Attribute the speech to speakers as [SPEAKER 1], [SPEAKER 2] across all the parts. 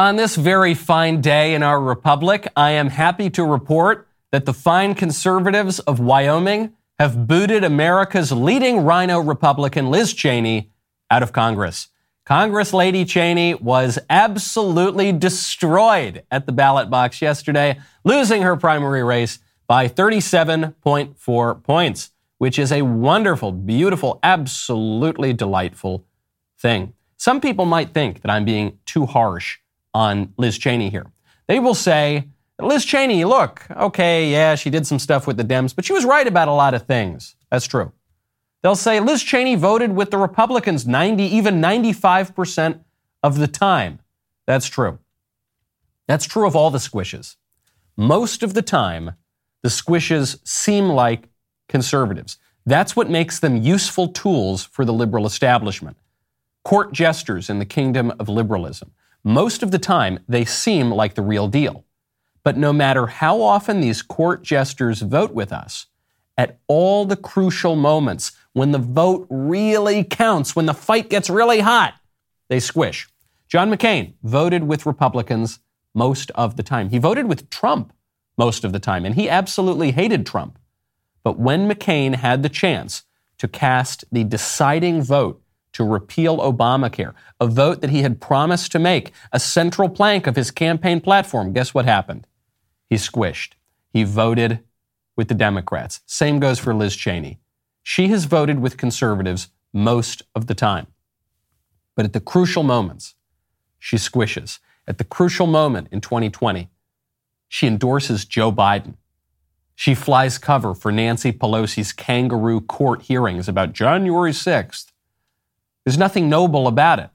[SPEAKER 1] On this very fine day in our republic, I am happy to report that the fine conservatives of Wyoming have booted America's leading RINO Republican, Liz Cheney, out of Congress. Congress Lady Cheney was absolutely destroyed at the ballot box yesterday, losing her primary race by 37.4 points, which is a wonderful, beautiful, absolutely delightful thing. Some people might think that I'm being too harsh on Liz Cheney here. They will say, Liz Cheney, look, okay, yeah, she did some stuff with the Dems, but she was right about a lot of things. That's true. They'll say Liz Cheney voted with the Republicans 90, even 95% of the time. That's true. That's true of all the squishes. Most of the time, the squishes seem like conservatives. That's what makes them useful tools for the liberal establishment. Court jesters in the kingdom of liberalism. Most of the time, they seem like the real deal. But no matter how often these court jesters vote with us, at all the crucial moments when the vote really counts, when the fight gets really hot, they squish. John McCain voted with Republicans most of the time. He voted with Trump most of the time, and he absolutely hated Trump. But when McCain had the chance to cast the deciding vote to repeal Obamacare, a vote that he had promised to make a central plank of his campaign platform, guess what happened? He squished. He voted with the Democrats. Same goes for Liz Cheney. She has voted with conservatives most of the time. But at the crucial moments, she squishes. At the crucial moment in 2020, she endorses Joe Biden. She flies cover for Nancy Pelosi's kangaroo court hearings about January 6th. There's nothing noble about it.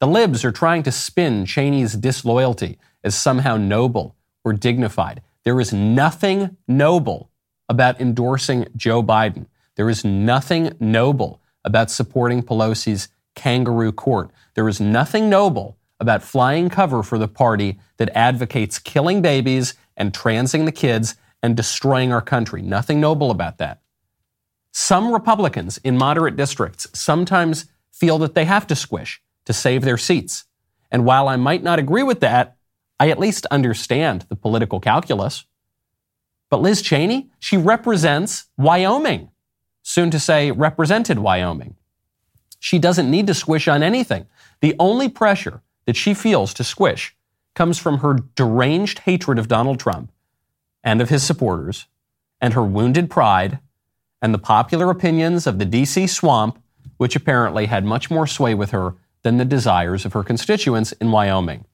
[SPEAKER 1] The libs are trying to spin Cheney's disloyalty as somehow noble or dignified. There is nothing noble about endorsing Joe Biden. There is nothing noble about supporting Pelosi's kangaroo court. There is nothing noble about flying cover for the party that advocates killing babies and transing the kids and destroying our country. Nothing noble about that. Some Republicans in moderate districts sometimes feel that they have to squish to save their seats. And while I might not agree with that, I at least understand the political calculus. But Liz Cheney, she represents Wyoming, soon to say represented Wyoming. She doesn't need to squish on anything. The only pressure that she feels to squish comes from her deranged hatred of Donald Trump and of his supporters, and her wounded pride, and the popular opinions of the D.C. swamp, which apparently had much more sway with her than the desires of her constituents in Wyoming.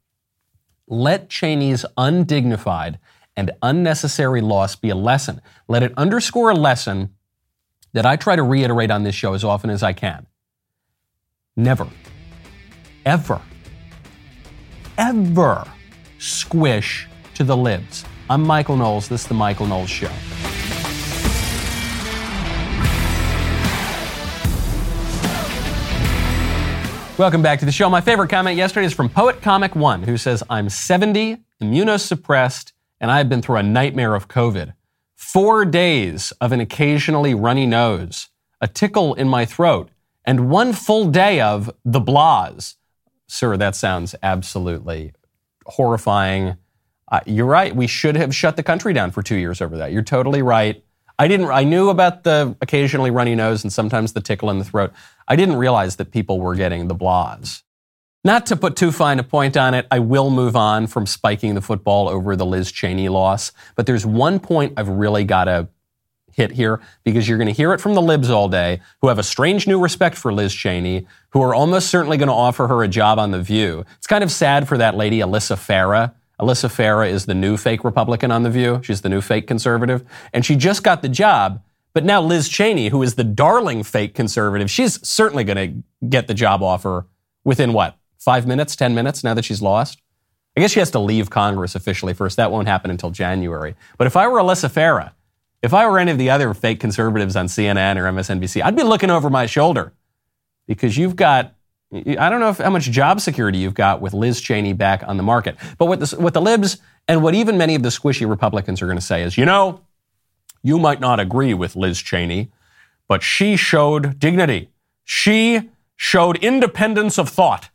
[SPEAKER 1] Let Cheney's undignified and unnecessary loss be a lesson. Let it underscore a lesson that I try to reiterate on this show as often as I can. Never, ever, ever squish to the libs. I'm Michael Knowles. This is The Michael Knowles Show. Welcome back to the show. My favorite comment yesterday is from Poet Comic One, who says, I'm 70, immunosuppressed, and I've been through a nightmare of COVID. Four days of an occasionally runny nose, a tickle in my throat, and one full day of the blahs. Sir, that sounds absolutely horrifying. Uh, you're right. We should have shut the country down for two years over that. You're totally right. I didn't. I knew about the occasionally runny nose and sometimes the tickle in the throat. I didn't realize that people were getting the blahs. Not to put too fine a point on it, I will move on from spiking the football over the Liz Cheney loss. But there's one point I've really got to hit here because you're going to hear it from the libs all day who have a strange new respect for Liz Cheney, who are almost certainly going to offer her a job on The View. It's kind of sad for that lady, Alyssa Farah, Alyssa Farah is the new fake Republican on The View. She's the new fake conservative. And she just got the job. But now Liz Cheney, who is the darling fake conservative, she's certainly going to get the job offer within what? Five minutes, 10 minutes now that she's lost? I guess she has to leave Congress officially first. That won't happen until January. But if I were Alyssa Farah, if I were any of the other fake conservatives on CNN or MSNBC, I'd be looking over my shoulder because you've got I don't know if, how much job security you've got with Liz Cheney back on the market. But what the, what the libs and what even many of the squishy Republicans are going to say is, you know, you might not agree with Liz Cheney, but she showed dignity. She showed independence of thought.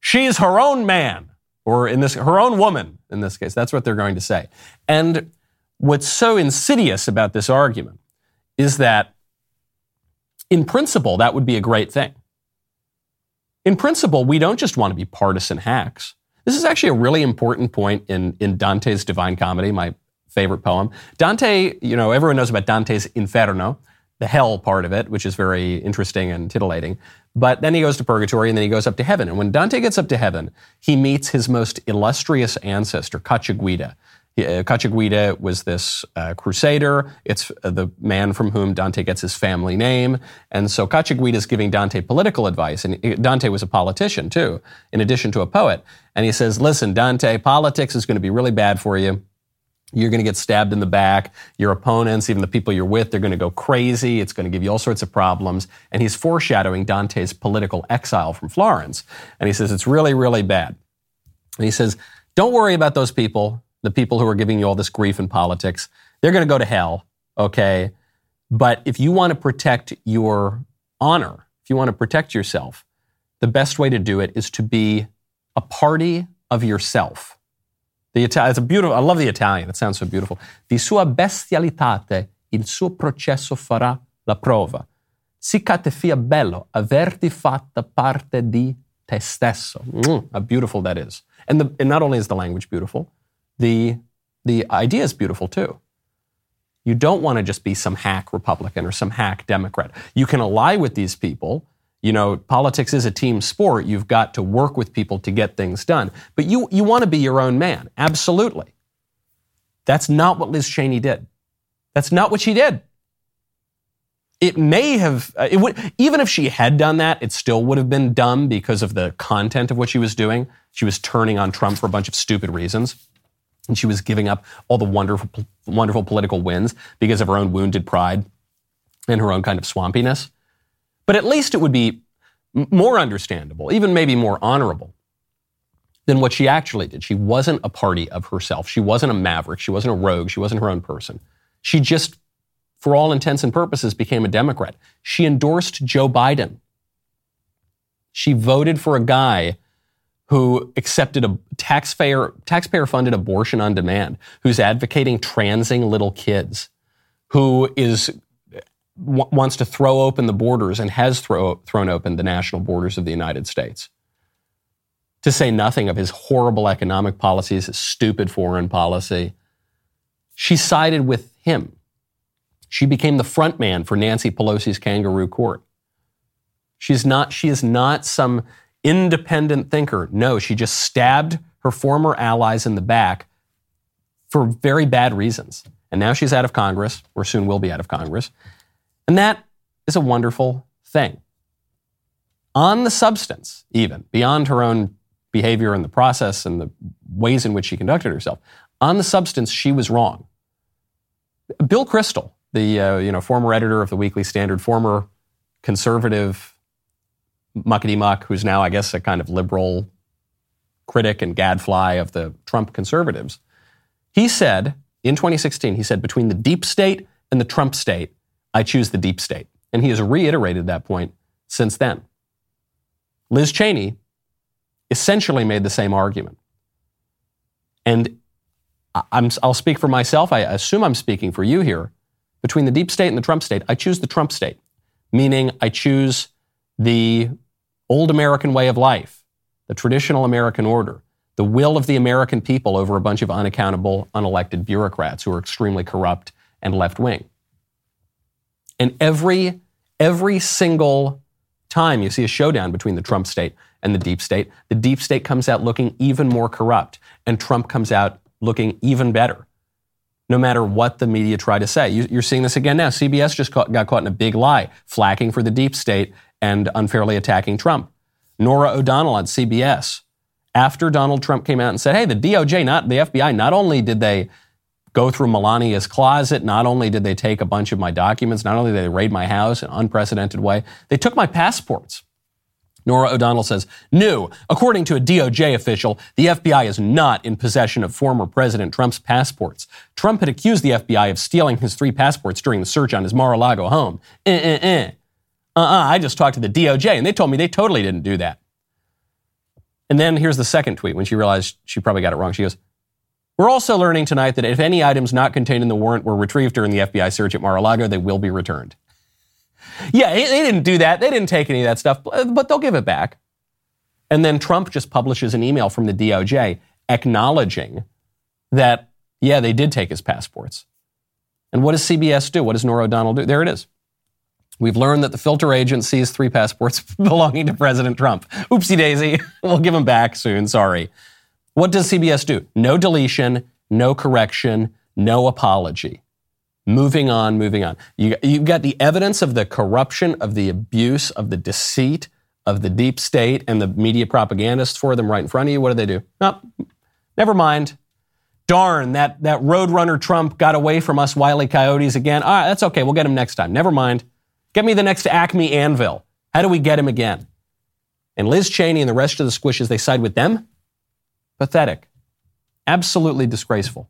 [SPEAKER 1] She's her own man. or in this, her own woman in this case. That's what they're going to say. And what's so insidious about this argument is that in principle, that would be a great thing. In principle, we don't just want to be partisan hacks. This is actually a really important point in, in Dante's Divine Comedy, my favorite poem. Dante, you know, everyone knows about Dante's Inferno, the hell part of it, which is very interesting and titillating. But then he goes to purgatory and then he goes up to heaven. And when Dante gets up to heaven, he meets his most illustrious ancestor, Cacciaguida. Uh, Cacciaguida was this uh, crusader. It's uh, the man from whom Dante gets his family name. And so Cacciaguida is giving Dante political advice. And Dante was a politician too, in addition to a poet. And he says, listen, Dante, politics is going to be really bad for you. You're going to get stabbed in the back. Your opponents, even the people you're with, they're going to go crazy. It's going to give you all sorts of problems. And he's foreshadowing Dante's political exile from Florence. And he says, it's really, really bad. And he says, don't worry about those people the people who are giving you all this grief in politics, they're going to go to hell, okay? But if you want to protect your honor, if you want to protect yourself, the best way to do it is to be a party of yourself. The Italian, it's a beautiful, I love the Italian, it sounds so beautiful. Di sua bestialitate il suo processo farà la prova. Siccate fia bello averti fatta parte di te stesso. Mm, how beautiful that is. And, the, and not only is the language beautiful, the, the idea is beautiful too. You don't want to just be some hack Republican or some hack Democrat. You can ally with these people. You know, politics is a team sport. You've got to work with people to get things done. But you, you want to be your own man. Absolutely. That's not what Liz Cheney did. That's not what she did. It may have, uh, it would, even if she had done that, it still would have been dumb because of the content of what she was doing. She was turning on Trump for a bunch of stupid reasons and she was giving up all the wonderful, wonderful political wins because of her own wounded pride and her own kind of swampiness. But at least it would be more understandable, even maybe more honorable than what she actually did. She wasn't a party of herself. She wasn't a maverick. She wasn't a rogue. She wasn't her own person. She just, for all intents and purposes, became a Democrat. She endorsed Joe Biden. She voted for a guy who accepted a taxpayer taxpayer funded abortion on demand, who's advocating transing little kids, who is w- wants to throw open the borders and has throw, thrown open the national borders of the United States. To say nothing of his horrible economic policies, his stupid foreign policy. She sided with him. She became the front man for Nancy Pelosi's kangaroo court. She's not, she is not some independent thinker. No, she just stabbed her former allies in the back for very bad reasons. And now she's out of Congress, or soon will be out of Congress. And that is a wonderful thing. On the substance, even beyond her own behavior and the process and the ways in which she conducted herself, on the substance, she was wrong. Bill Kristol, the uh, you know former editor of the Weekly Standard, former conservative muckety muck, who's now, I guess, a kind of liberal critic and gadfly of the Trump conservatives, he said in 2016, he said, between the deep state and the Trump state, I choose the deep state. And he has reiterated that point since then. Liz Cheney essentially made the same argument. And i will speak for myself. I assume I'm speaking for you here. Between the deep state and the Trump state, I choose the Trump state, meaning I choose the old American way of life, the traditional American order, the will of the American people over a bunch of unaccountable, unelected bureaucrats who are extremely corrupt and left wing. And every, every single time you see a showdown between the Trump state and the deep state, the deep state comes out looking even more corrupt, and Trump comes out looking even better no matter what the media try to say. You, are seeing this again now. CBS just got caught in a big lie, flacking for the deep state and unfairly attacking Trump. Norah O'Donnell on CBS, after Donald Trump came out and said, hey, the DOJ, not the FBI, not only did they go through Melania's closet, not only did they take a bunch of my documents, not only did they raid my house in an unprecedented way, they took my passports. Norah O'Donnell says, new. According to a DOJ official, the FBI is not in possession of former President Trump's passports. Trump had accused the FBI of stealing his three passports during the search on his Mar-a-Lago home. Eh, eh, eh uh-uh, I just talked to the DOJ and they told me they totally didn't do that. And then here's the second tweet when she realized she probably got it wrong. She goes, We're also learning tonight that if any items not contained in the warrant were retrieved during the FBI search at Mar a Lago, they will be returned. Yeah, they didn't do that. They didn't take any of that stuff, but they'll give it back. And then Trump just publishes an email from the DOJ acknowledging that, yeah, they did take his passports. And what does CBS do? What does Norah O'Donnell do? There it is. We've learned that the filter agent sees three passports belonging to President Trump. Oopsie daisy. we'll give them back soon. Sorry. What does CBS do? No deletion, no correction, no apology. Moving on, moving on. You, you've got the evidence of the corruption, of the abuse, of the deceit, of the deep state and the media propagandists for them right in front of you. What do they do? No, never mind. Darn, that, that Roadrunner Trump got away from us wily coyotes again. All right, that's okay. We'll get him next time. Never mind. Get me the next Acme anvil. How do we get him again? And Liz Cheney and the rest of the squishes, they side with them? Pathetic. Absolutely disgraceful.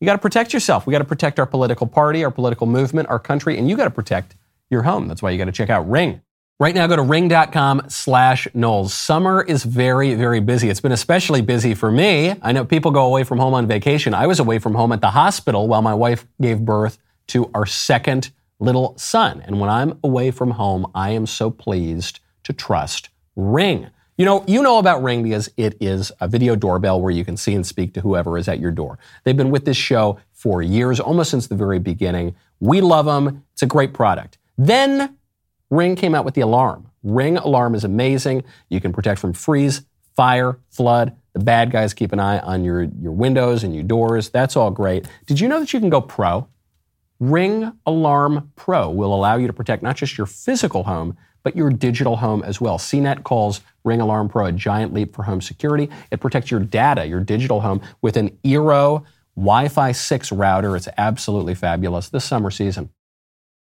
[SPEAKER 1] You got to protect yourself. We got to protect our political party, our political movement, our country, and you got to protect your home. That's why you got to check out Ring. Right now, go to ring.com slash Knowles. Summer is very, very busy. It's been especially busy for me. I know people go away from home on vacation. I was away from home at the hospital while my wife gave birth to our second little son. And when I'm away from home, I am so pleased to trust Ring. You know, you know about Ring because it is a video doorbell where you can see and speak to whoever is at your door. They've been with this show for years, almost since the very beginning. We love them. It's a great product. Then Ring came out with the alarm. Ring alarm is amazing. You can protect from freeze, fire, flood. The bad guys keep an eye on your, your windows and your doors. That's all great. Did you know that you can go pro? Ring Alarm Pro will allow you to protect not just your physical home, but your digital home as well. CNET calls Ring Alarm Pro a giant leap for home security. It protects your data, your digital home, with an Eero Wi Fi 6 router. It's absolutely fabulous this summer season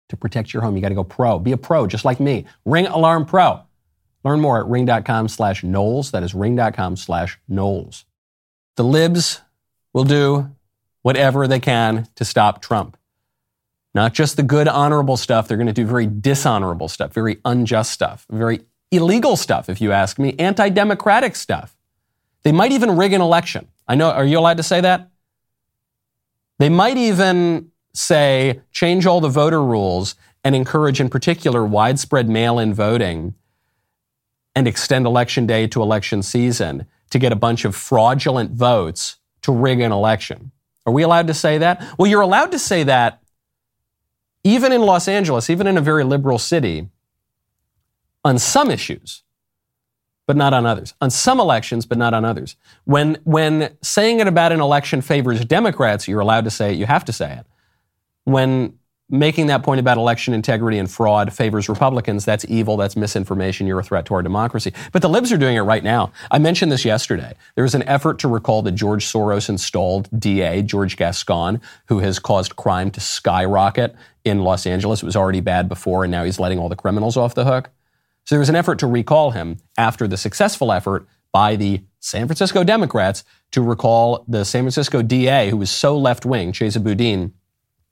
[SPEAKER 1] to protect your home. You got to go pro. Be a pro, just like me. Ring Alarm Pro. Learn more at ring.com slash Knowles. That is ring.com slash Knowles. The libs will do whatever they can to stop Trump. Not just the good, honorable stuff. They're going to do very dishonorable stuff, very unjust stuff, very illegal stuff, if you ask me, anti democratic stuff. They might even rig an election. I know, are you allowed to say that? They might even say change all the voter rules and encourage, in particular, widespread mail in voting and extend election day to election season to get a bunch of fraudulent votes to rig an election. Are we allowed to say that? Well, you're allowed to say that even in Los Angeles, even in a very liberal city, on some issues, but not on others. On some elections, but not on others. When, when saying it about an election favors Democrats, you're allowed to say it, you have to say it when making that point about election integrity and fraud favors Republicans, that's evil, that's misinformation, you're a threat to our democracy. But the libs are doing it right now. I mentioned this yesterday. There was an effort to recall the George Soros installed DA, George Gascon, who has caused crime to skyrocket in Los Angeles. It was already bad before, and now he's letting all the criminals off the hook. So there was an effort to recall him after the successful effort by the San Francisco Democrats to recall the San Francisco DA, who was so left wing, Chesa Boudin,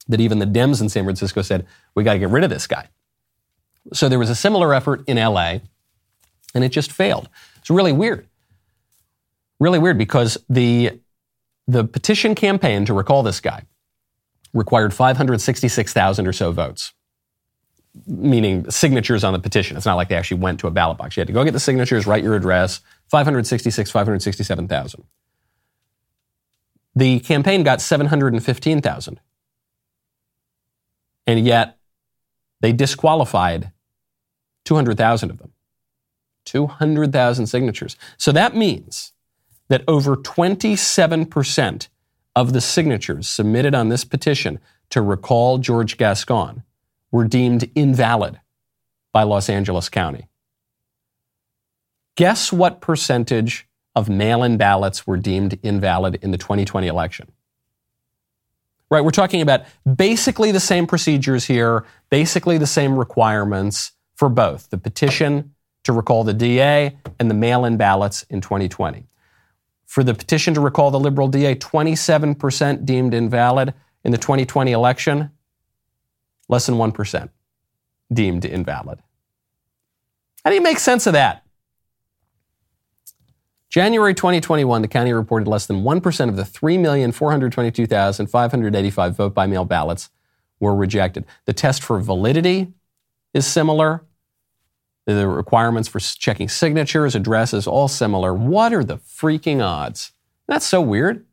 [SPEAKER 1] that even the Dems in San Francisco said, we got to get rid of this guy. So there was a similar effort in LA, and it just failed. It's really weird. Really weird because the, the petition campaign to recall this guy required 566,000 or so votes, meaning signatures on the petition. It's not like they actually went to a ballot box. You had to go get the signatures, write your address, 566, 567,000. The campaign got 715,000 and yet they disqualified 200,000 of them. 200,000 signatures. So that means that over 27% of the signatures submitted on this petition to recall George Gascon were deemed invalid by Los Angeles County. Guess what percentage of mail in ballots were deemed invalid in the 2020 election? Right? We're talking about basically the same procedures here, basically the same requirements for both the petition to recall the DA and the mail in ballots in 2020. For the petition to recall the liberal DA, 27% deemed invalid. In the 2020 election, less than 1% deemed invalid. How do you make sense of that? January 2021, the county reported less than 1% of the 3,422,585 vote by mail ballots were rejected. The test for validity is similar. The requirements for checking signatures, addresses, all similar. What are the freaking odds? That's so weird.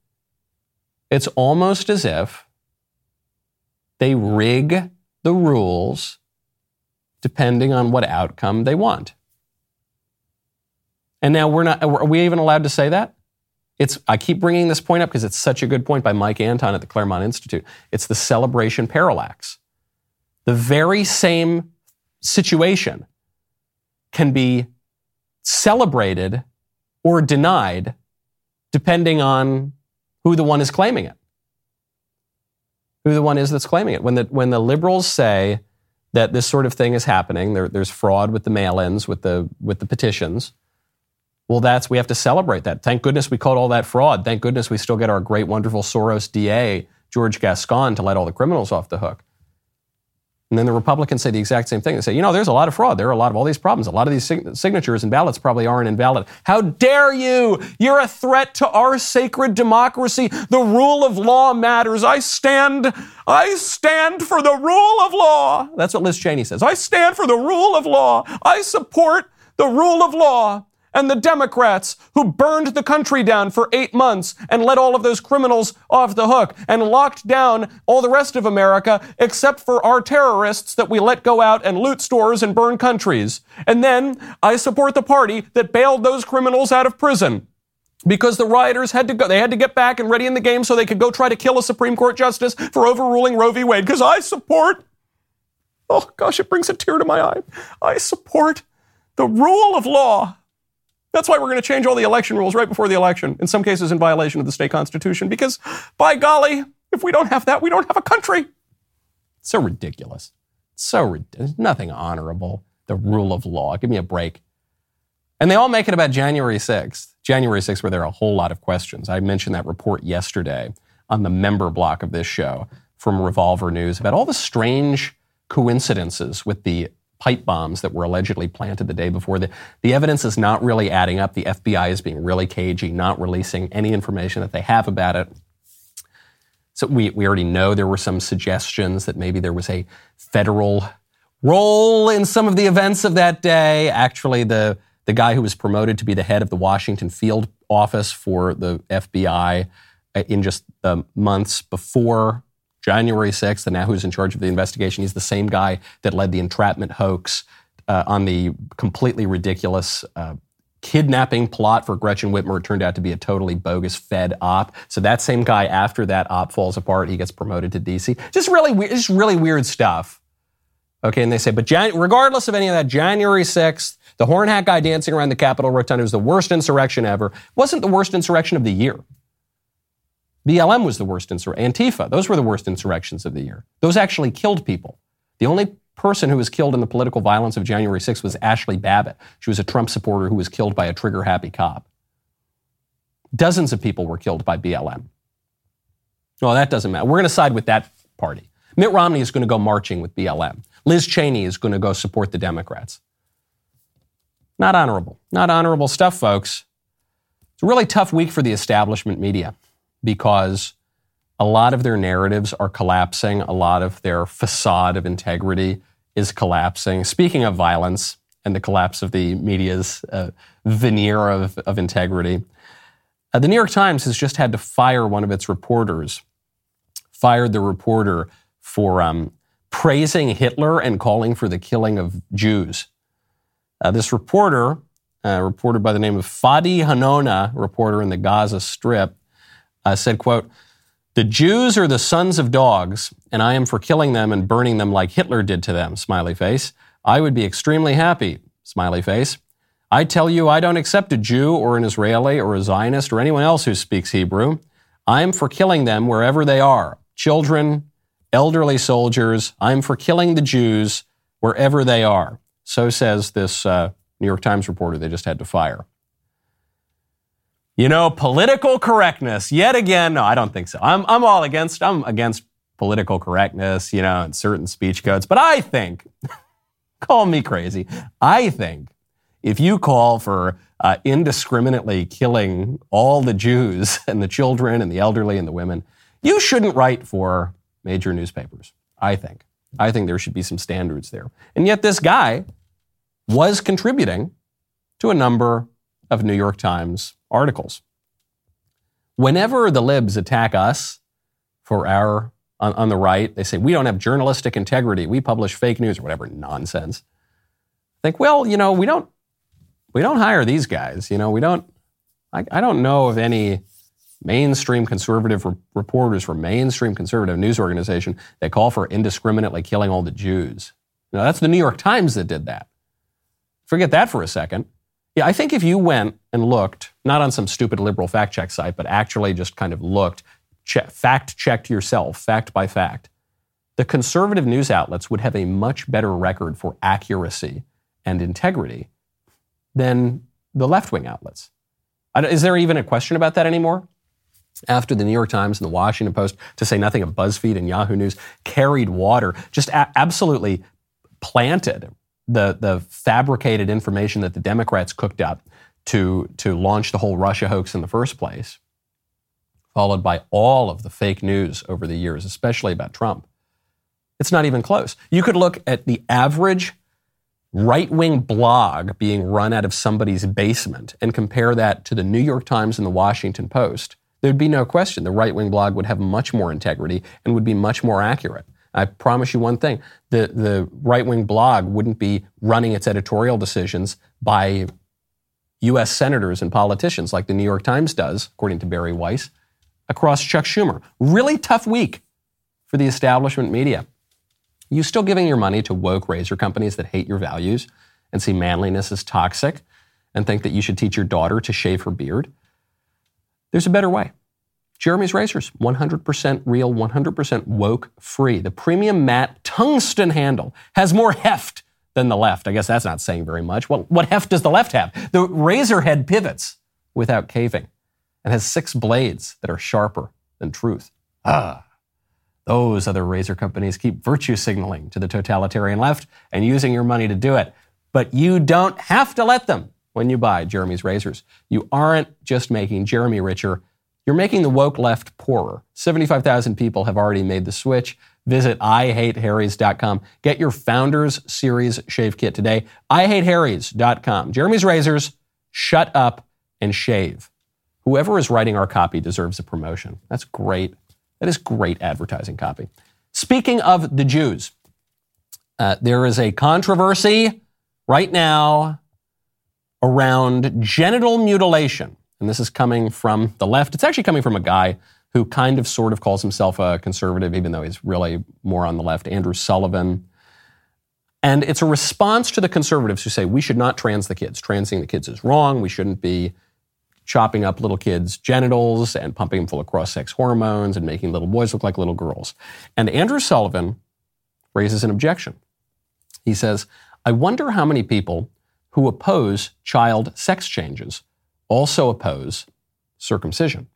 [SPEAKER 1] It's almost as if they rig the rules depending on what outcome they want. And now we're not, are we even allowed to say that? It's, I keep bringing this point up because it's such a good point by Mike Anton at the Claremont Institute. It's the celebration parallax. The very same situation can be celebrated or denied depending on who the one is claiming it. Who the one is that's claiming it. When the, when the liberals say that this sort of thing is happening, there, there's fraud with the mail ins, with the, with the petitions, well, that's, we have to celebrate that. Thank goodness we caught all that fraud. Thank goodness we still get our great, wonderful Soros DA, George Gascon, to let all the criminals off the hook. And then the Republicans say the exact same thing. They say, you know, there's a lot of fraud. There are a lot of all these problems. A lot of these sig- signatures and ballots probably aren't invalid. How dare you? You're a threat to our sacred democracy. The rule of law matters. I stand, I stand for the rule of law. That's what Liz Cheney says. I stand for the rule of law. I support the rule of law and the Democrats who burned the country down for eight months and let all of those criminals off the hook and locked down all the rest of America except for our terrorists that we let go out and loot stores and burn countries. And then I support the party that bailed those criminals out of prison. Because the rioters had to go, they had to get back and ready in the game so they could go try to kill a Supreme Court justice for overruling Roe v. Wade. Because I support, oh gosh, it brings a tear to my eye. I support the rule of law that's why we're going to change all the election rules right before the election, in some cases in violation of the state constitution, because by golly, if we don't have that, we don't have a country. It's so ridiculous. It's so ridiculous. Nothing honorable. The rule of law. Give me a break. And they all make it about January 6th. January 6th, where there are a whole lot of questions. I mentioned that report yesterday on the member block of this show from Revolver News about all the strange coincidences with the pipe bombs that were allegedly planted the day before. The, the evidence is not really adding up. The FBI is being really cagey, not releasing any information that they have about it. So we, we already know there were some suggestions that maybe there was a federal role in some of the events of that day. Actually, the, the guy who was promoted to be the head of the Washington field office for the FBI uh, in just the months before January 6th, and now who's in charge of the investigation. He's the same guy that led the entrapment hoax uh, on the completely ridiculous uh, kidnapping plot for Gretchen Whitmer. It turned out to be a totally bogus Fed op. So that same guy, after that op falls apart, he gets promoted to DC. Just really weird, just really weird stuff. Okay, and they say, but Jan- regardless of any of that, January 6th, the horn hat guy dancing around the Capitol rotunda was the worst insurrection ever. Wasn't the worst insurrection of the year. BLM was the worst insurrection. Antifa, those were the worst insurrections of the year. Those actually killed people. The only person who was killed in the political violence of January 6th was Ashley Babbitt. She was a Trump supporter who was killed by a trigger happy cop. Dozens of people were killed by BLM. Well, that doesn't matter. We're going to side with that party. Mitt Romney is going to go marching with BLM. Liz Cheney is going to go support the Democrats. Not honorable. Not honorable stuff, folks. It's a really tough week for the establishment media because a lot of their narratives are collapsing, a lot of their facade of integrity is collapsing. Speaking of violence and the collapse of the media's uh, veneer of, of integrity, uh, the New York Times has just had to fire one of its reporters, fired the reporter for um, praising Hitler and calling for the killing of Jews. Uh, this reporter, a reporter by the name of Fadi Hanona, reporter in the Gaza Strip, uh, said, quote, the Jews are the sons of dogs, and I am for killing them and burning them like Hitler did to them, smiley face. I would be extremely happy, smiley face. I tell you, I don't accept a Jew or an Israeli or a Zionist or anyone else who speaks Hebrew. I'm for killing them wherever they are children, elderly soldiers. I'm for killing the Jews wherever they are. So says this uh, New York Times reporter they just had to fire. You know, political correctness, yet again, no, I don't think so. I'm, I'm all against, I'm against political correctness, you know, and certain speech codes. But I think, call me crazy, I think if you call for uh, indiscriminately killing all the Jews and the children and the elderly and the women, you shouldn't write for major newspapers, I think. I think there should be some standards there. And yet, this guy was contributing to a number of New York Times articles. Whenever the libs attack us for our, on, on the right, they say, we don't have journalistic integrity, we publish fake news or whatever nonsense. Think, well, you know, we don't, we don't hire these guys. You know, we don't, I, I don't know of any mainstream conservative re- reporters from mainstream conservative news organization that call for indiscriminately killing all the Jews. You know, that's the New York Times that did that. Forget that for a second. Yeah, I think if you went and looked, not on some stupid liberal fact check site, but actually just kind of looked, che- fact checked yourself, fact by fact, the conservative news outlets would have a much better record for accuracy and integrity than the left wing outlets. Is there even a question about that anymore? After the New York Times and the Washington Post, to say nothing of BuzzFeed and Yahoo News, carried water, just a- absolutely planted the, the fabricated information that the Democrats cooked up to, to launch the whole Russia hoax in the first place, followed by all of the fake news over the years, especially about Trump. It's not even close. You could look at the average right wing blog being run out of somebody's basement and compare that to the New York Times and the Washington Post. There'd be no question the right wing blog would have much more integrity and would be much more accurate. I promise you one thing the, the right wing blog wouldn't be running its editorial decisions by U.S. senators and politicians like the New York Times does, according to Bari Weiss, across Chuck Schumer. Really tough week for the establishment media. You still giving your money to woke razor companies that hate your values and see manliness as toxic and think that you should teach your daughter to shave her beard? There's a better way. Jeremy's Razors, 100% real, 100% woke free. The premium matte tungsten handle has more heft than the left. I guess that's not saying very much. Well, what heft does the left have? The razor head pivots without caving and has six blades that are sharper than truth. Ah. Those other razor companies keep virtue signaling to the totalitarian left and using your money to do it. But you don't have to let them when you buy Jeremy's razors. You aren't just making Jeremy richer, you're making the woke left poorer. 75,000 people have already made the switch. Visit IHateHarrys.com. Get your Founders Series shave kit today. IHateHarrys.com. Jeremy's razors, shut up and shave. Whoever is writing our copy deserves a promotion. That's great. That is great advertising copy. Speaking of the Jews, uh, there is a controversy right now around genital mutilation and this is coming from the left. It's actually coming from a guy who kind of sort of calls himself a conservative, even though he's really more on the left, Andrew Sullivan. And it's a response to the conservatives who say we should not trans the kids. Transing the kids is wrong. We shouldn't be chopping up little kids' genitals and pumping them full of cross sex hormones and making little boys look like little girls. And Andrew Sullivan raises an objection. He says, I wonder how many people who oppose child sex changes also oppose circumcision.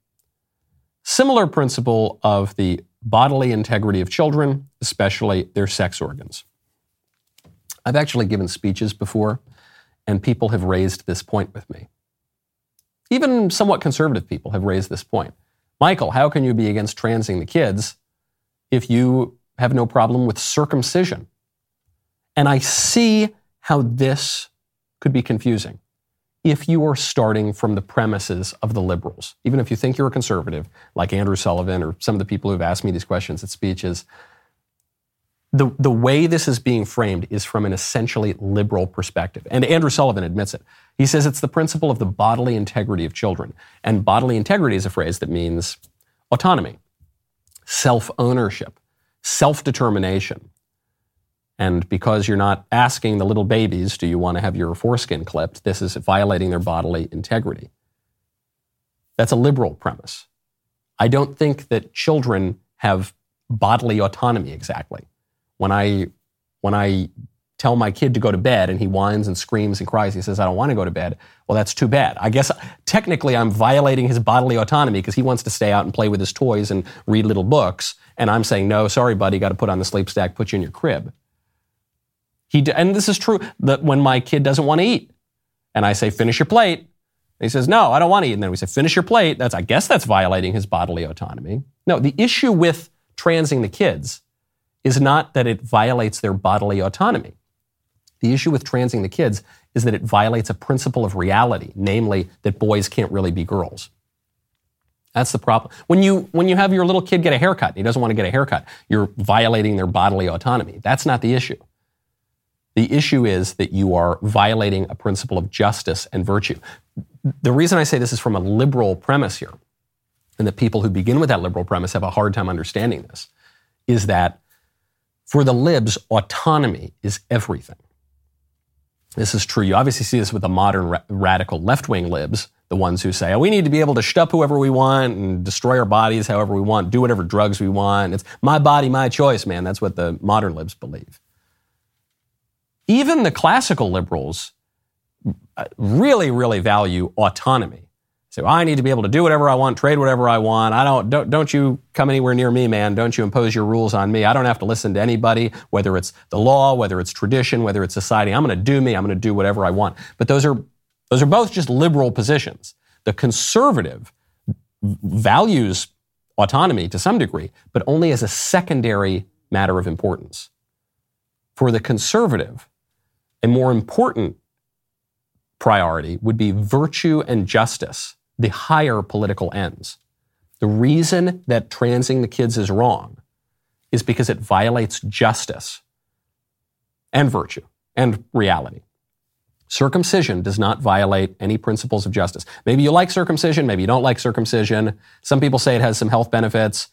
[SPEAKER 1] Similar principle of the bodily integrity of children, especially their sex organs. I've actually given speeches before, and people have raised this point with me. Even somewhat conservative people have raised this point. Michael, how can you be against transing the kids if you have no problem with circumcision? And I see how this could be confusing if you are starting from the premises of the liberals. Even if you think you're a conservative, like Andrew Sullivan or some of the people who've asked me these questions at speeches, the, the way this is being framed is from an essentially liberal perspective. And Andrew Sullivan admits it. He says it's the principle of the bodily integrity of children. And bodily integrity is a phrase that means autonomy, self ownership, self determination. And because you're not asking the little babies, do you want to have your foreskin clipped? This is violating their bodily integrity. That's a liberal premise. I don't think that children have bodily autonomy exactly. When I, when I tell my kid to go to bed and he whines and screams and cries, he says, I don't want to go to bed. Well, that's too bad. I guess technically I'm violating his bodily autonomy because he wants to stay out and play with his toys and read little books. And I'm saying, no, sorry, buddy, got to put on the sleep stack, put you in your crib. He, and this is true that when my kid doesn't want to eat, and I say, finish your plate. He says, no, I don't want to eat. And then we say, finish your plate. That's, I guess that's violating his bodily autonomy. No, the issue with transing the kids is not that it violates their bodily autonomy. The issue with transing the kids is that it violates a principle of reality, namely that boys can't really be girls. That's the problem. When you, when you have your little kid get a haircut and he doesn't want to get a haircut, you're violating their bodily autonomy. That's not the issue. The issue is that you are violating a principle of justice and virtue. The reason I say this is from a liberal premise here, and that people who begin with that liberal premise have a hard time understanding this, is that for the libs, autonomy is everything. This is true. You obviously see this with the modern ra- radical left wing libs, the ones who say, oh, we need to be able to shut up whoever we want and destroy our bodies however we want, do whatever drugs we want. It's my body, my choice, man. That's what the modern libs believe. Even the classical liberals uh, really, really value autonomy. So I need to be able to do whatever I want, trade whatever I want. I don't, don't, don't you come anywhere near me, man. Don't you impose your rules on me. I don't have to listen to anybody, whether it's the law, whether it's tradition, whether it's society. I'm going to do me. I'm going to do whatever I want. But those are, those are both just liberal positions. The conservative values autonomy to some degree, but only as a secondary matter of importance. For the conservative, a more important priority would be virtue and justice the higher political ends. The reason that transing the kids is wrong is because it violates justice and virtue and reality. Circumcision does not violate any principles of justice. Maybe you like circumcision, maybe you don't like circumcision. Some people say it has some health benefits.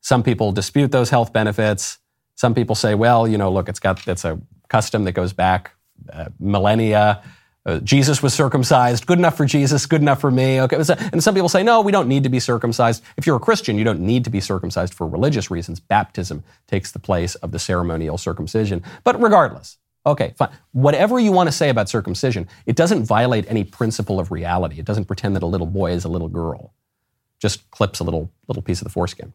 [SPEAKER 1] Some people dispute those health benefits. Some people say, well, you know, look, it's got, it's a custom that goes back uh, millennia. Uh, Jesus was circumcised. Good enough for Jesus. Good enough for me. Okay. And some people say, no, we don't need to be circumcised. If you're a Christian, you don't need to be circumcised for religious reasons. Baptism takes the place of the ceremonial circumcision. But regardless, okay, fine. Whatever you want to say about circumcision, it doesn't violate any principle of reality. It doesn't pretend that a little boy is a little girl. Just clips a little little piece of the foreskin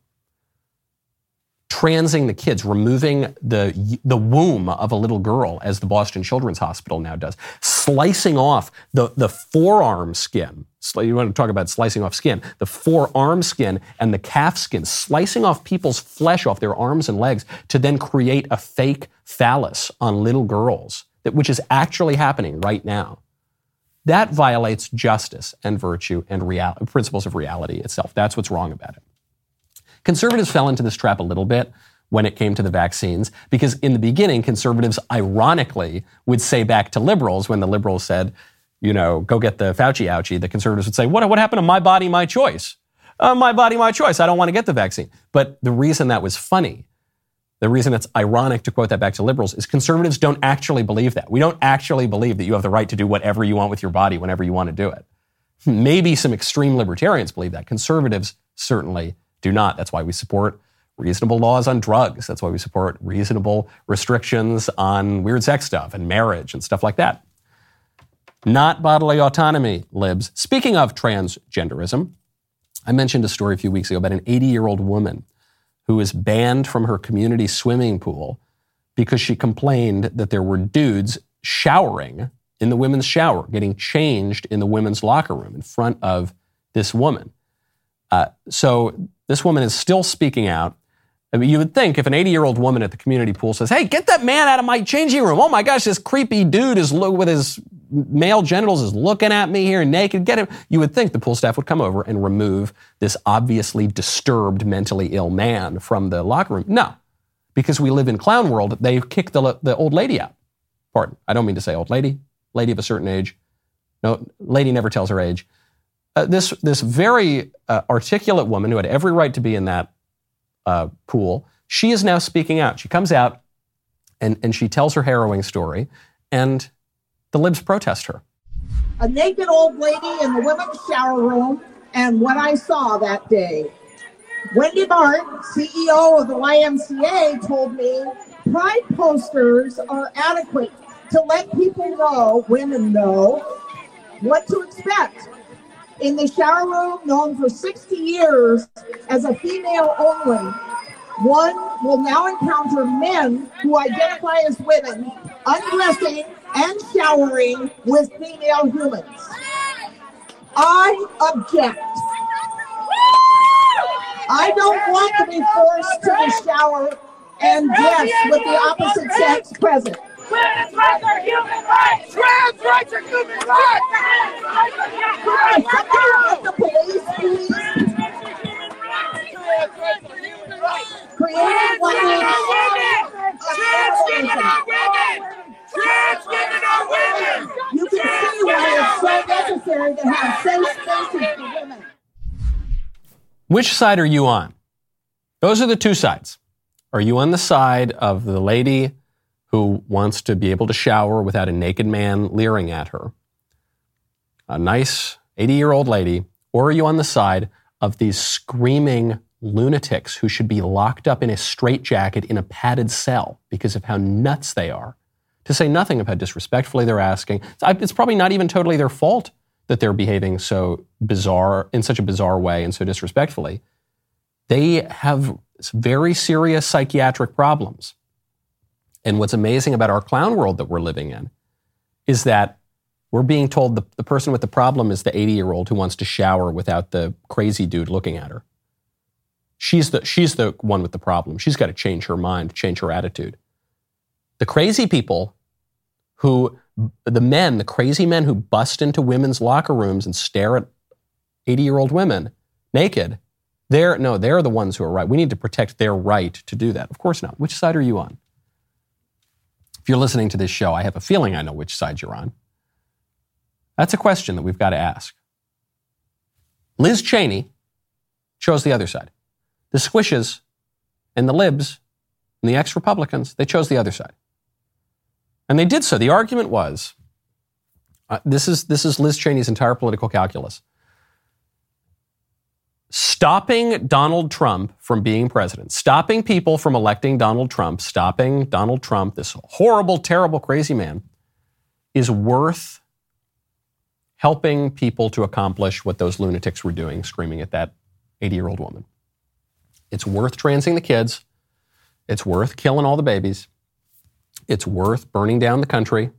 [SPEAKER 1] transing the kids, removing the, the womb of a little girl, as the Boston Children's Hospital now does, slicing off the, the forearm skin. You want to talk about slicing off skin, the forearm skin and the calf skin, slicing off people's flesh off their arms and legs to then create a fake phallus on little girls, that, which is actually happening right now. That violates justice and virtue and real, principles of reality itself. That's what's wrong about it. Conservatives fell into this trap a little bit when it came to the vaccines, because in the beginning, conservatives ironically would say back to liberals when the liberals said, you know, go get the Fauci ouchie, the conservatives would say, what, what happened to my body, my choice? Uh, my body, my choice. I don't want to get the vaccine. But the reason that was funny, the reason it's ironic to quote that back to liberals is conservatives don't actually believe that. We don't actually believe that you have the right to do whatever you want with your body whenever you want to do it. Maybe some extreme libertarians believe that. Conservatives certainly do not. That's why we support reasonable laws on drugs. That's why we support reasonable restrictions on weird sex stuff and marriage and stuff like that. Not bodily autonomy, libs. Speaking of transgenderism, I mentioned a story a few weeks ago about an 80 year old woman who was banned from her community swimming pool because she complained that there were dudes showering in the women's shower, getting changed in the women's locker room in front of this woman. Uh, so this woman is still speaking out. I mean, you would think if an 80 year old woman at the community pool says, Hey, get that man out of my changing room. Oh my gosh, this creepy dude is lo- with his male genitals is looking at me here naked. Get him. You would think the pool staff would come over and remove this obviously disturbed, mentally ill man from the locker room. No, because we live in clown world, they kick the, the old lady out. Pardon. I don't mean to say old lady, lady of a certain age. No, lady never tells her age. Uh, this this very uh, articulate woman who had every right to be in that uh, pool, she is now speaking out. She comes out and, and she tells her harrowing story, and the libs protest her.
[SPEAKER 2] A naked old lady in the women's shower room, and what I saw that day. Wendy Bart, CEO of the YMCA, told me pride posters are adequate to let people know, women know, what to expect in the shower room, known for 60 years as a female only, one will now encounter men who identify as women undressing and showering with female humans. I object. I don't want to be forced to the shower and dress with the opposite sex present.
[SPEAKER 3] Trans rights are human rights! Trans rights are human rights!
[SPEAKER 2] Could somebody get the police, please? Creating one
[SPEAKER 3] Trans women are women! Trans women are women!
[SPEAKER 2] You can see why it's so necessary to have safe spaces for women.
[SPEAKER 1] Which side are you on? Those are the two sides. Are you on the side of the lady who wants to be able to shower without a naked man leering at her? A nice 80 year old lady. Or are you on the side of these screaming lunatics who should be locked up in a straitjacket in a padded cell because of how nuts they are? To say nothing of how disrespectfully they're asking. It's probably not even totally their fault that they're behaving so bizarre, in such a bizarre way and so disrespectfully. They have very serious psychiatric problems. And what's amazing about our clown world that we're living in is that we're being told the, the person with the problem is the 80 year old who wants to shower without the crazy dude looking at her. She's the, she's the one with the problem. She's got to change her mind, change her attitude. The crazy people who, the men, the crazy men who bust into women's locker rooms and stare at 80 year old women naked, they're, no, they're the ones who are right. We need to protect their right to do that. Of course not. Which side are you on? You're listening to this show, I have a feeling I know which side you're on. That's a question that we've got to ask. Liz Cheney chose the other side. The squishes and the libs and the ex Republicans, they chose the other side. And they did so. The argument was uh, this, is, this is Liz Cheney's entire political calculus stopping Donald Trump from being president, stopping people from electing Donald Trump, stopping Donald Trump, this horrible, terrible, crazy man, is worth helping people to accomplish what those lunatics were doing, screaming at that 80 year old woman. It's worth transing the kids. It's worth killing all the babies. It's worth burning down the country,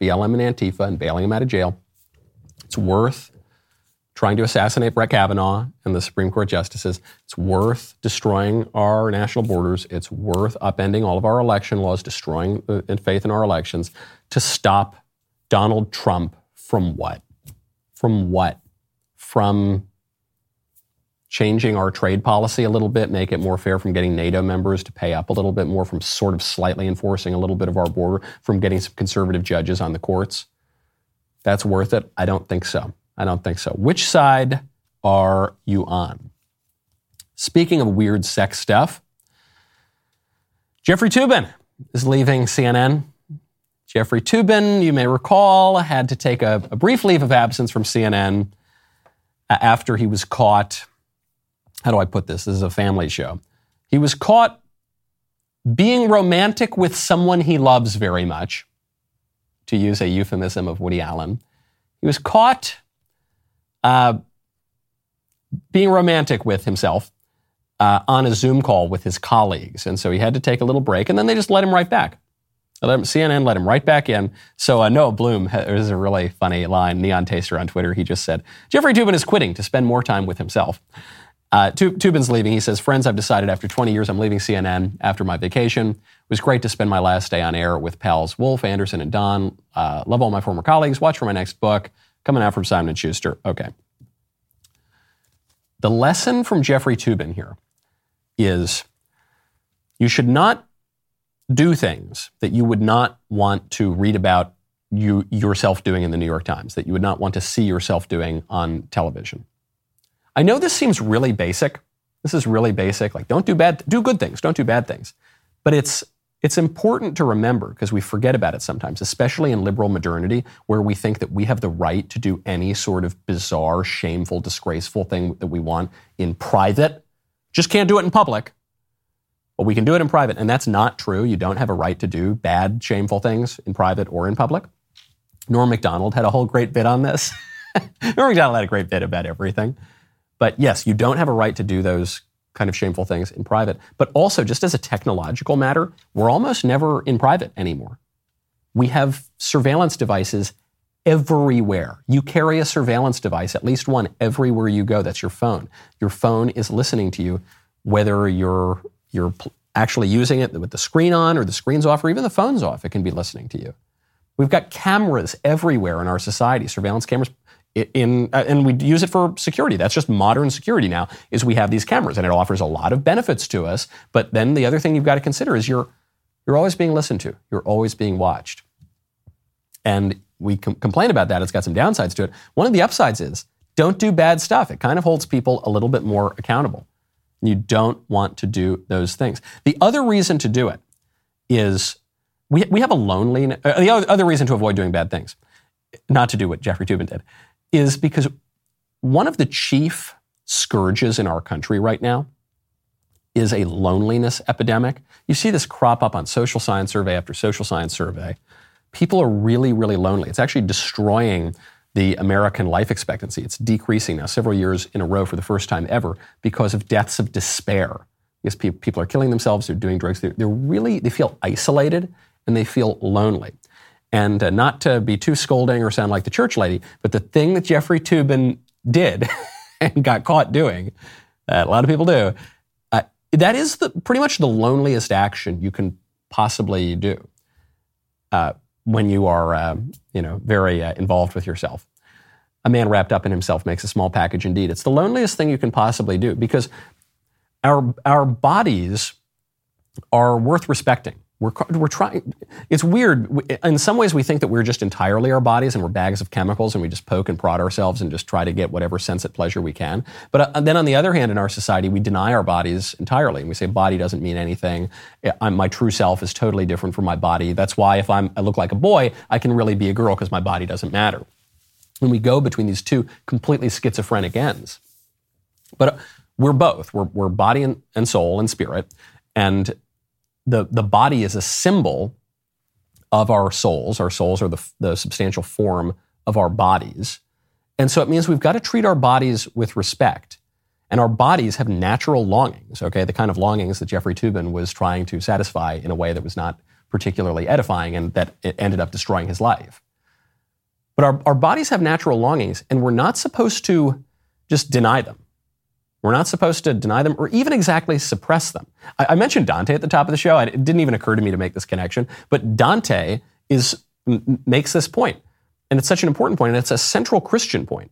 [SPEAKER 1] BLM and Antifa, and bailing them out of jail. It's worth trying to assassinate Brett Kavanaugh and the Supreme Court justices. It's worth destroying our national borders. It's worth upending all of our election laws, destroying uh, in faith in our elections to stop Donald Trump from what? From what? From changing our trade policy a little bit, make it more fair from getting NATO members to pay up a little bit more, from sort of slightly enforcing a little bit of our border, from getting some conservative judges on the courts. That's worth it? I don't think so. I don't think so. Which side are you on? Speaking of weird sex stuff, Jeffrey Toobin is leaving CNN. Jeffrey Toobin, you may recall, had to take a, a brief leave of absence from CNN uh, after he was caught. How do I put this? This is a family show. He was caught being romantic with someone he loves very much, to use a euphemism of Woody Allen. He was caught uh, being romantic with himself uh, on a Zoom call with his colleagues. And so he had to take a little break, and then they just let him right back. Let him, CNN let him right back in. So uh, Noah Bloom is a really funny line. Neon Taster on Twitter, he just said, Jeffrey Toobin is quitting to spend more time with himself. Uh, Toobin's leaving. He says, Friends, I've decided after 20 years I'm leaving CNN after my vacation. It was great to spend my last day on air with pals Wolf, Anderson, and Don. Uh, love all my former colleagues. Watch for my next book. Coming out from Simon & Schuster. Okay. The lesson from Jeffrey Toobin here is you should not do things that you would not want to read about you yourself doing in the New York Times, that you would not want to see yourself doing on television. I know this seems really basic. This is really basic. Like, don't do bad, do good things, don't do bad things. But it's it's important to remember because we forget about it sometimes, especially in liberal modernity, where we think that we have the right to do any sort of bizarre, shameful, disgraceful thing that we want in private. Just can't do it in public. But we can do it in private. And that's not true. You don't have a right to do bad, shameful things in private or in public. Norm Macdonald had a whole great bit on this. Norm Macdonald had a great bit about everything. But yes, you don't have a right to do those kind of shameful things in private. But also, just as a technological matter, we're almost never in private anymore. We have surveillance devices everywhere. You carry a surveillance device, at least one, everywhere you go. That's your phone. Your phone is listening to you, whether you're you're actually using it with the screen on or the screen's off or even the phone's off. It can be listening to you. We've got cameras everywhere in our society, surveillance cameras. In, uh, and we use it for security. That's just modern security now. Is we have these cameras, and it offers a lot of benefits to us. But then the other thing you've got to consider is you're you're always being listened to. You're always being watched. And we com- complain about that. It's got some downsides to it. One of the upsides is don't do bad stuff. It kind of holds people a little bit more accountable. You don't want to do those things. The other reason to do it is we, we have a loneliness. Uh, the other reason to avoid doing bad things, not to do what Jeffrey Toobin did, is because one of the chief scourges in our country right now is a loneliness epidemic. You see this crop up on social science survey after social science survey people are really, really lonely. It's actually destroying the American life expectancy. It's decreasing now several years in a row for the first time ever because of deaths of despair. Because people are killing themselves, they're doing drugs, they're, they're really, they feel isolated and they feel lonely. And uh, not to be too scolding or sound like the church lady, but the thing that Jeffrey Toobin did and got caught doing, uh, a lot of people do, uh, that is the, pretty much the loneliest action you can possibly do. Uh, when you are, uh, you know, very uh, involved with yourself. A man wrapped up in himself makes a small package indeed. It's the loneliest thing you can possibly do because our, our bodies are worth respecting. We're, we're trying, it's weird. In some ways, we think that we're just entirely our bodies and we're bags of chemicals and we just poke and prod ourselves and just try to get whatever sense of pleasure we can. But uh, then on the other hand, in our society, we deny our bodies entirely. And we say body doesn't mean anything. I'm, my true self is totally different from my body. That's why if I'm, I look like a boy, I can really be a girl because my body doesn't matter. When we go between these two completely schizophrenic ends. But uh, we're both. We're, we're body and, and soul and spirit. And the, the body is a symbol of our souls. Our souls are the, the substantial form of our bodies. And so it means we've got to treat our bodies with respect. And our bodies have natural longings, okay? The kind of longings that Jeffrey Toobin was trying to satisfy in a way that was not particularly edifying and that it ended up destroying his life. But our, our bodies have natural longings, and we're not supposed to just deny them. We're not supposed to deny them or even exactly suppress them. I, I mentioned Dante at the top of the show. It didn't even occur to me to make this connection, but Dante is m- makes this point, and it's such an important point, and it's a central Christian point.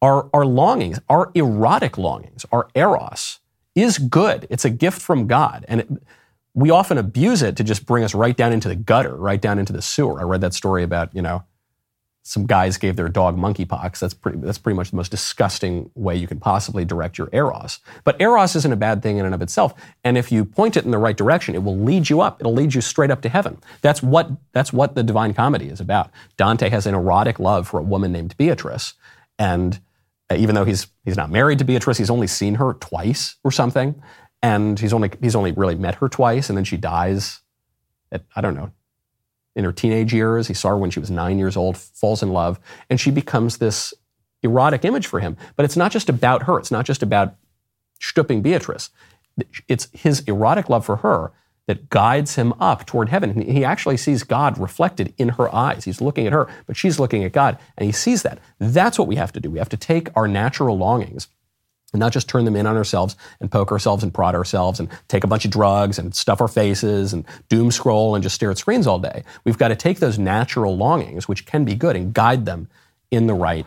[SPEAKER 1] Our, our longings, our erotic longings, our eros, is good. It's a gift from God, and it, we often abuse it to just bring us right down into the gutter, right down into the sewer. I read that story about you know some guys gave their dog monkeypox. That's pretty, that's pretty much the most disgusting way you can possibly direct your eros. But eros isn't a bad thing in and of itself. And if you point it in the right direction, it will lead you up. It'll lead you straight up to heaven. That's what, that's what the Divine Comedy is about. Dante has an erotic love for a woman named Beatrice. And uh, even though he's, he's not married to Beatrice, he's only seen her twice or something. And he's only, he's only really met her twice. And then she dies at, I don't know, in her teenage years. He saw her when she was nine years old, falls in love, and she becomes this erotic image for him. But it's not just about her. It's not just about stooping Beatrice. It's his erotic love for her that guides him up toward heaven. He actually sees God reflected in her eyes. He's looking at her, but she's looking at God, and he sees that. That's what we have to do. We have to take our natural longings and not just turn them in on ourselves and poke ourselves and prod ourselves and take a bunch of drugs and stuff our faces and doom scroll and just stare at screens all day. We've got to take those natural longings, which can be good, and guide them in the right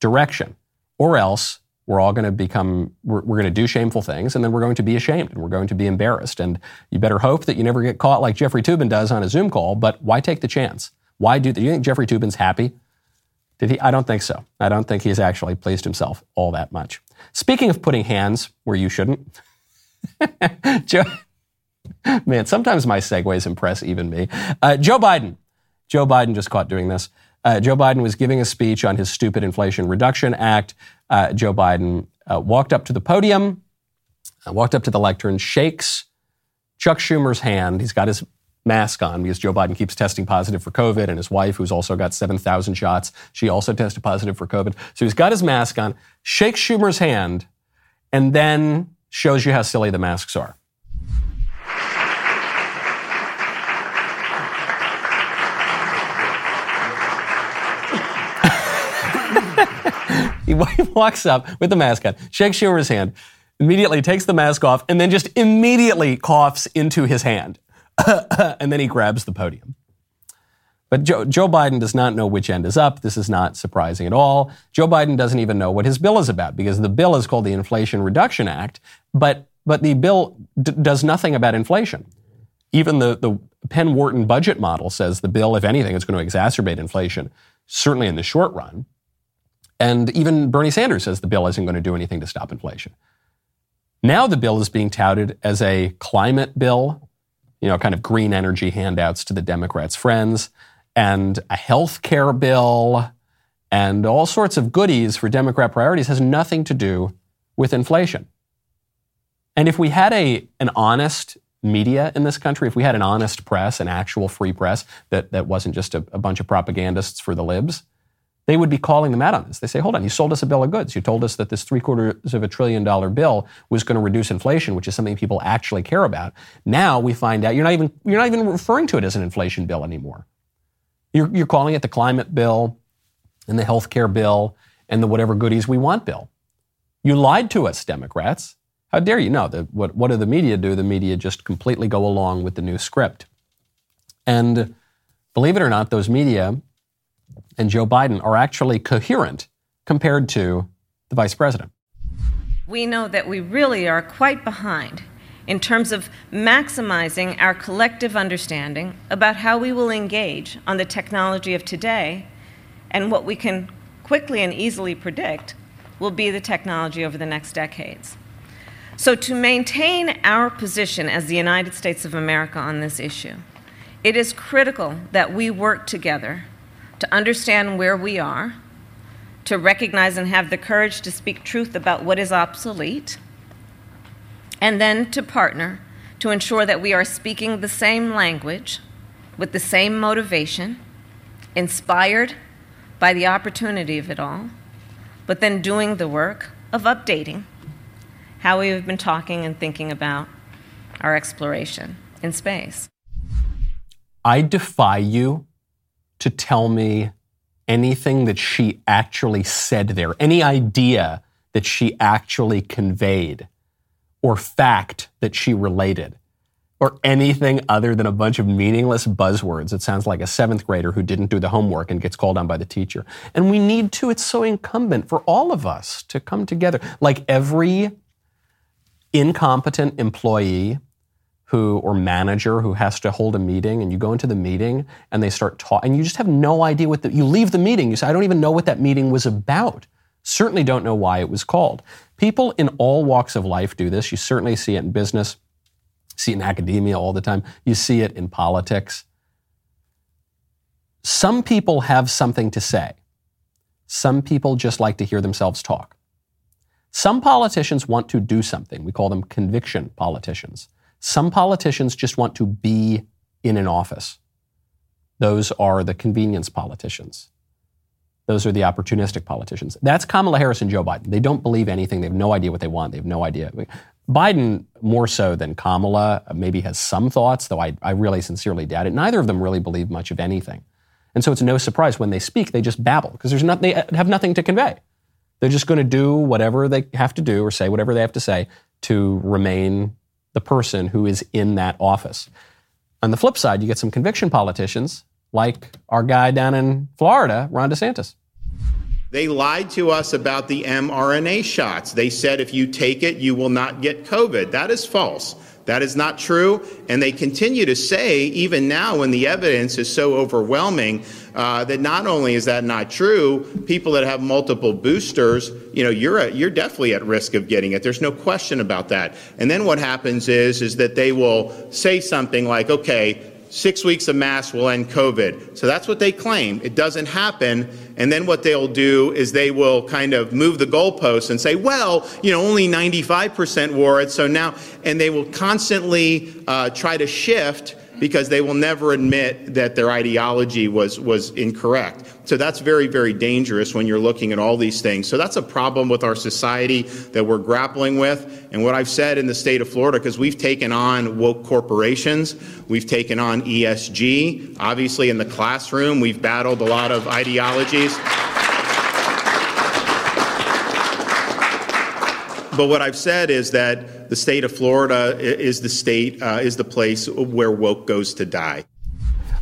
[SPEAKER 1] direction. Or else we're all going to become, we're, we're, going to do shameful things and then we're going to be ashamed and we're going to be embarrassed. And you better hope that you never get caught like Jeffrey Toobin does on a Zoom call, but why take the chance? Why do, do you think Jeffrey Toobin's happy? Did he? I don't think so. I don't think he's actually pleased himself all that much. Speaking of putting hands where you shouldn't, Joe, man, sometimes my segues impress even me. Uh, Joe Biden. Joe Biden just caught doing this. Uh, Joe Biden was giving a speech on his stupid Inflation Reduction Act. Uh, Joe Biden uh, walked up to the podium, uh, walked up to the lectern, shakes Chuck Schumer's hand. He's got his mask on because Joe Biden keeps testing positive for COVID, and his wife, who's also got 7,000 shots, she also tested positive for COVID. So he's got his mask on, shakes Schumer's hand, and then shows you how silly the masks are. he walks up with the mask on, shakes Schumer's hand, immediately takes the mask off, and then just immediately coughs into his hand. and then he grabs the podium. But Joe, Joe, Biden does not know which end is up. This is not surprising at all. Joe Biden doesn't even know what his bill is about because the bill is called the Inflation Reduction Act, but, but the bill d- does nothing about inflation. Even the, the Penn Wharton budget model says the bill, if anything, is going to exacerbate inflation, certainly in the short run. And even Bernie Sanders says the bill isn't going to do anything to stop inflation. Now the bill is being touted as a climate bill, you know, kind of green energy handouts to the Democrats' friends, and a health care bill, and all sorts of goodies for Democrat priorities has nothing to do with inflation. And if we had a, an honest media in this country, if we had an honest press, an actual free press that, that wasn't just a, a bunch of propagandists for the libs, they would be calling them out on this. They say, hold on, you sold us a bill of goods. You told us that this three quarters of a trillion dollar bill was going to reduce inflation, which is something people actually care about. Now we find out you're not even, you're not even referring to it as an inflation bill anymore. You're, you're calling it the climate bill and the health care bill and the whatever goodies we want bill. You lied to us, Democrats. How dare you? No, the, what, what do the media do? The media just completely go along with the new script. And believe it or not, those media and Joe Biden are actually coherent compared to the vice president.
[SPEAKER 4] We know that we really are quite behind in terms of maximizing our collective understanding about how we will engage on the technology of today and what we can quickly and easily predict will be the technology over the next decades. So, to maintain our position as the United States of America on this issue, it is critical that we work together to understand where we are, to recognize and have the courage to speak truth about what is obsolete, and then to partner to ensure that we are speaking the same language with the same motivation, inspired by the opportunity of it all, but then doing the work of updating how we have been talking and thinking about our exploration in space.
[SPEAKER 1] I defy you to tell me anything that she actually said there, any idea that she actually conveyed, or fact that she related, or anything other than a bunch of meaningless buzzwords. It sounds like a seventh grader who didn't do the homework and gets called on by the teacher. And we need to, it's so incumbent for all of us to come together. Like every incompetent employee who or manager who has to hold a meeting and you go into the meeting and they start talking and you just have no idea what the, you leave the meeting you say i don't even know what that meeting was about. Certainly don't know why it was called. People in all walks of life do this. You certainly see it in business see it in academia all the time. You see it in politics. Some people have something to say. Some people just like to hear themselves talk. Some politicians want to do something. We call them conviction politicians some politicians just want to be in an office. Those are the convenience politicians. Those are the opportunistic politicians. That's Kamala Harris and Joe Biden. They don't believe anything. They have no idea what they want. They have no idea. Biden, more so than Kamala, maybe has some thoughts, though I, I really sincerely doubt it. Neither of them really believe much of anything. And so it's no surprise when they speak, they just babble because there's not, they have nothing to convey. They're just going to do whatever they have to do or say whatever they have to say to remain the person who is in that office. On the flip side, you get some conviction politicians like our guy down in Florida, Ron DeSantis.
[SPEAKER 5] They lied to us about the mRNA shots. They said if you take it, you will not get COVID. That is false. That is not true. And they continue to say, even now when the evidence is so overwhelming, uh, that not only is that not true, people that have multiple boosters, you know, you're, a, you're definitely at risk of getting it. There's no question about that. And then what happens is, is that they will say something like, okay, six weeks of masks will end COVID. So that's what they claim. It doesn't happen. And then what they'll do is they will kind of move the goalposts and say, well, you know, only 95% wore it. So now, and they will constantly uh, try to shift because they will never admit that their ideology was, was incorrect. So that's very, very dangerous when you're looking at all these things. So that's a problem with our society that we're grappling with. And what I've said in the state of Florida, because we've taken on woke corporations, we've taken on ESG. Obviously, in the classroom, we've battled a lot of ideologies. But what I've said is that the state of Florida is the state uh, is the place where woke goes to die.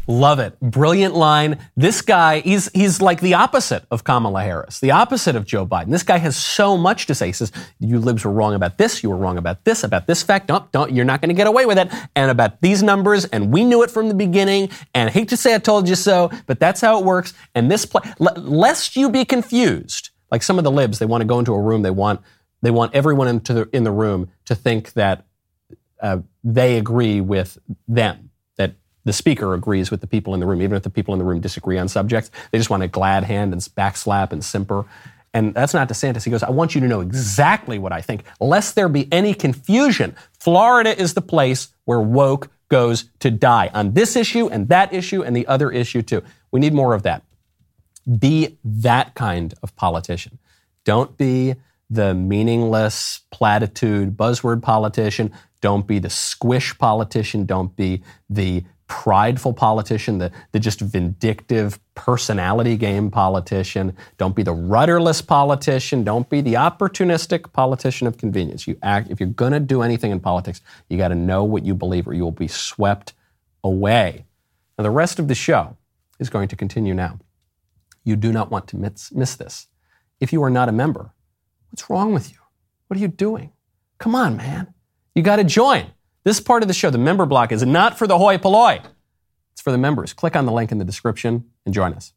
[SPEAKER 1] Love it. Brilliant line. This guy, he's, he's like the opposite of Kamala Harris, the opposite of Joe Biden. This guy has so much to say. He says, you libs were wrong about this, you were wrong about this, about this fact. No, don't, you're not going to get away with it. And about these numbers, and we knew it from the beginning, and I hate to say I told you so, but that's how it works. And this, play, lest you be confused, like some of the libs, they want to go into a room, they want, they want everyone into the, in the room to think that uh, they agree with them that the speaker agrees with the people in the room, even if the people in the room disagree on subjects. They just want to glad hand and backslap and simper. And that's not DeSantis. He goes, I want you to know exactly what I think, lest there be any confusion. Florida is the place where woke goes to die on this issue and that issue and the other issue too. We need more of that. Be that kind of politician. Don't be the meaningless platitude buzzword politician. Don't be the squish politician. Don't be the prideful politician, the, the just vindictive personality game politician. Don't be the rudderless politician. Don't be the opportunistic politician of convenience. You act, if you're going to do anything in politics, you got to know what you believe or you will be swept away. Now, the rest of the show is going to continue now. You do not want to miss, miss this. If you are not a member, what's wrong with you? What are you doing? Come on, man. You got to join. This part of the show, the member block, is not for the hoi polloi. It's for the members. Click on the link in the description and join us.